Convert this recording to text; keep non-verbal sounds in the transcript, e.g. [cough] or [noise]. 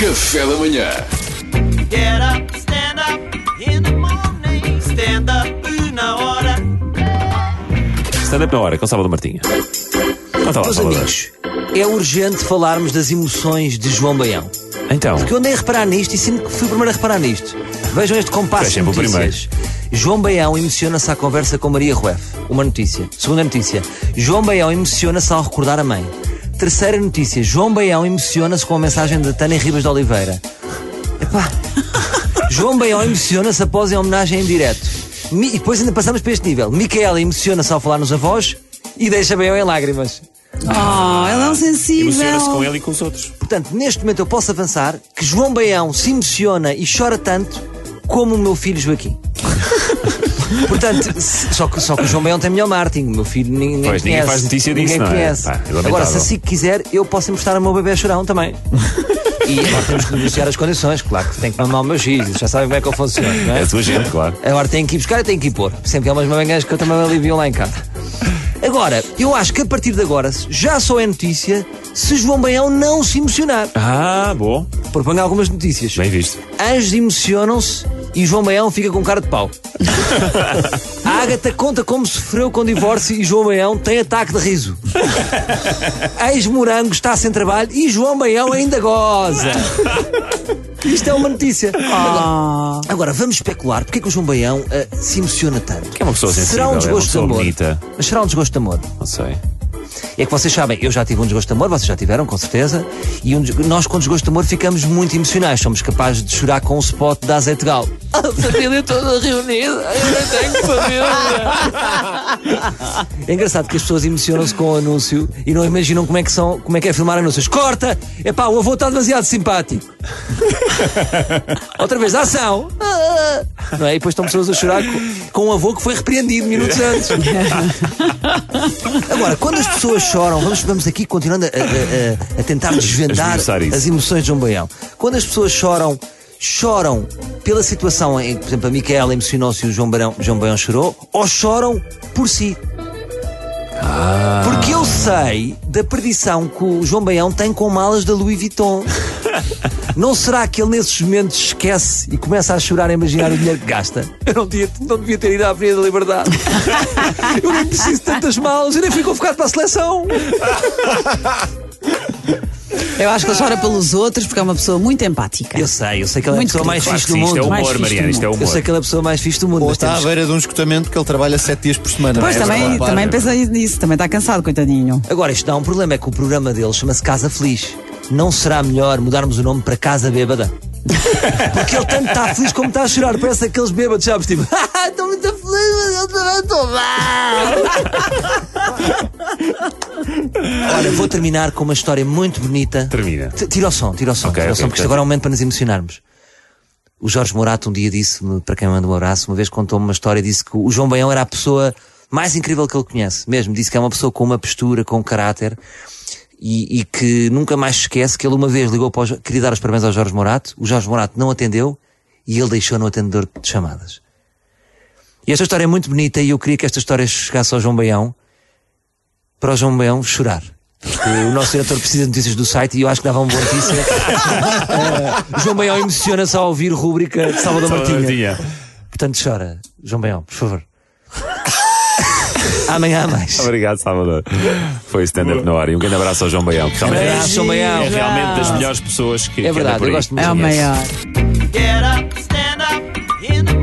Café da manhã. Get up, stand up in the morning. Stand up na hora. Stand-up na hora, com Salvador Martinha. Conta lá, Meus Salvador. amigos, é urgente falarmos das emoções de João Baião. Então, Porque eu andei a reparar nisto e sempre que fui o primeiro a reparar nisto. Vejam este compasso de sempre o notícias. João Baião emociona-se à conversa com Maria Rueff. Uma notícia. Segunda notícia. João Baião emociona-se ao recordar a mãe. Terceira notícia. João Baião emociona-se com a mensagem de Tânia Ribas de Oliveira. Epá. [laughs] João Baião emociona-se após a homenagem em direto. Mi- E depois ainda passamos para este nível. Micaela emociona-se ao falar nos avós e deixa Baião em lágrimas. Oh, ela é um sensível. emociona-se com ele e com os outros. Portanto, neste momento eu posso avançar que João Baião se emociona e chora tanto como o meu filho Joaquim. [laughs] Portanto, só que, só que o João Baião tem melhor marketing. O meu filho ninguém, Pois, ninguém conhece. faz notícia disso, ninguém não é? conhece. Pá, é. Agora, se assim quiser, eu posso emprestar ao meu bebê chorão também. E agora temos que negociar as condições. Claro que tem que mamar o meu X. Já sabem como é que eu funciono, não É é? a tua gente, claro. Agora tenho que ir buscar e tenho que ir pôr. Sempre que há umas mamangas que eu também alivio lá em casa. Agora, eu acho que a partir de agora já só é notícia se João Baião não se emocionar. Ah, bom. Proponho algumas notícias. Bem visto. Anjos emocionam-se e João Baião fica com cara de pau. A [laughs] Ágata conta como sofreu com o divórcio e João Baião tem ataque de riso. Ex-morango está sem trabalho e João Baião ainda goza. Isto é uma notícia. Agora, agora, vamos especular porque é que o João Baião ah, se emociona tanto. Que é uma pessoa Será sensível, um é uma desgosto de pessoa amor. bonita. Mas será um desgosto de amor. Não sei. É que vocês sabem, eu já tive um desgosto de amor, vocês já tiveram, com certeza. E um nós, com desgosto de amor, ficamos muito emocionais. Somos capazes de chorar com o spot da azeite gal. [laughs] A família toda reunida, eu não tenho família. [laughs] É engraçado que as pessoas emocionam-se com o anúncio e não imaginam como é que, são, como é, que é filmar anúncios. Corta! É pá, o avô está demasiado simpático. [laughs] Outra vez, ação! Ah! Não é? E depois estão pessoas a chorar com, com um avô que foi repreendido minutos antes. Agora, quando as pessoas choram, vamos, vamos aqui continuando a, a- a- tentar desvendar as emoções de João Baião. Quando as pessoas choram, choram pela situação em que, por exemplo, a Micaela emocionou-se e o João Baião, João Baião chorou, ou choram por si. Porque eu sei da perdição que o João Baião tem com malas da Louis Vuitton. Não será que ele nesses momentos esquece e começa a chorar a imaginar o dinheiro que gasta? Eu não, tinha, não devia ter ido à Avenida da Liberdade. [laughs] Eu nem preciso de tantas malas, eu nem fui convocado para a seleção. Eu acho que ele chora pelos outros porque é uma pessoa muito empática. Eu sei, eu sei que ele é a Muito pessoa mais fixe do sim, isto é mundo. Mais humor, Mariana. Isto é mundo. Eu humor. sei que ele é a pessoa mais fixe do mundo. Ou mas está à temos- beira de um esgotamento que ele trabalha sete dias por semana. Pois não é? também, também pensa nisso, também está cansado, coitadinho. Agora, isto dá um problema, é que o programa dele chama-se Casa Feliz. Não será melhor mudarmos o nome para Casa Bêbada? [laughs] Porque ele tanto está feliz como está a chorar. Parece aqueles bêbados, sabes? Tipo, [laughs] "Ah, estou muito feliz, mas eu também estou mal. [laughs] Olha, vou terminar com uma história muito bonita. Termina. T- Tira o som, tira o som, Ok, tira o som, porque isto agora é um momento para nos emocionarmos. O Jorge Morato um dia disse-me, para quem manda um abraço, uma vez contou-me uma história, disse que o João Baião era a pessoa mais incrível que ele conhece, mesmo. Disse que é uma pessoa com uma postura, com um caráter, e, e que nunca mais esquece que ele uma vez ligou para o, queria dar os parabéns ao Jorge Morato, o Jorge Morato não atendeu, e ele deixou no atendedor de chamadas. E esta história é muito bonita, e eu queria que esta história chegasse ao João Baião, para o João Baião chorar. Porque o nosso diretor precisa de notícias do site e eu acho que dava uma boa notícia. [laughs] Eh, João Baião emociona-se ao ouvir rúbrica de Salvador Martinha. Martinha. Portanto, chora. João Baião, por favor. Amanhã há mais. Obrigado, Salvador. Foi stand-up na hora. E um grande abraço ao João Baião. que realmente Abraço, João Baião. É realmente das melhores pessoas que É que anda verdade, por eu gosto muito É o maior. Get up, stand up in the.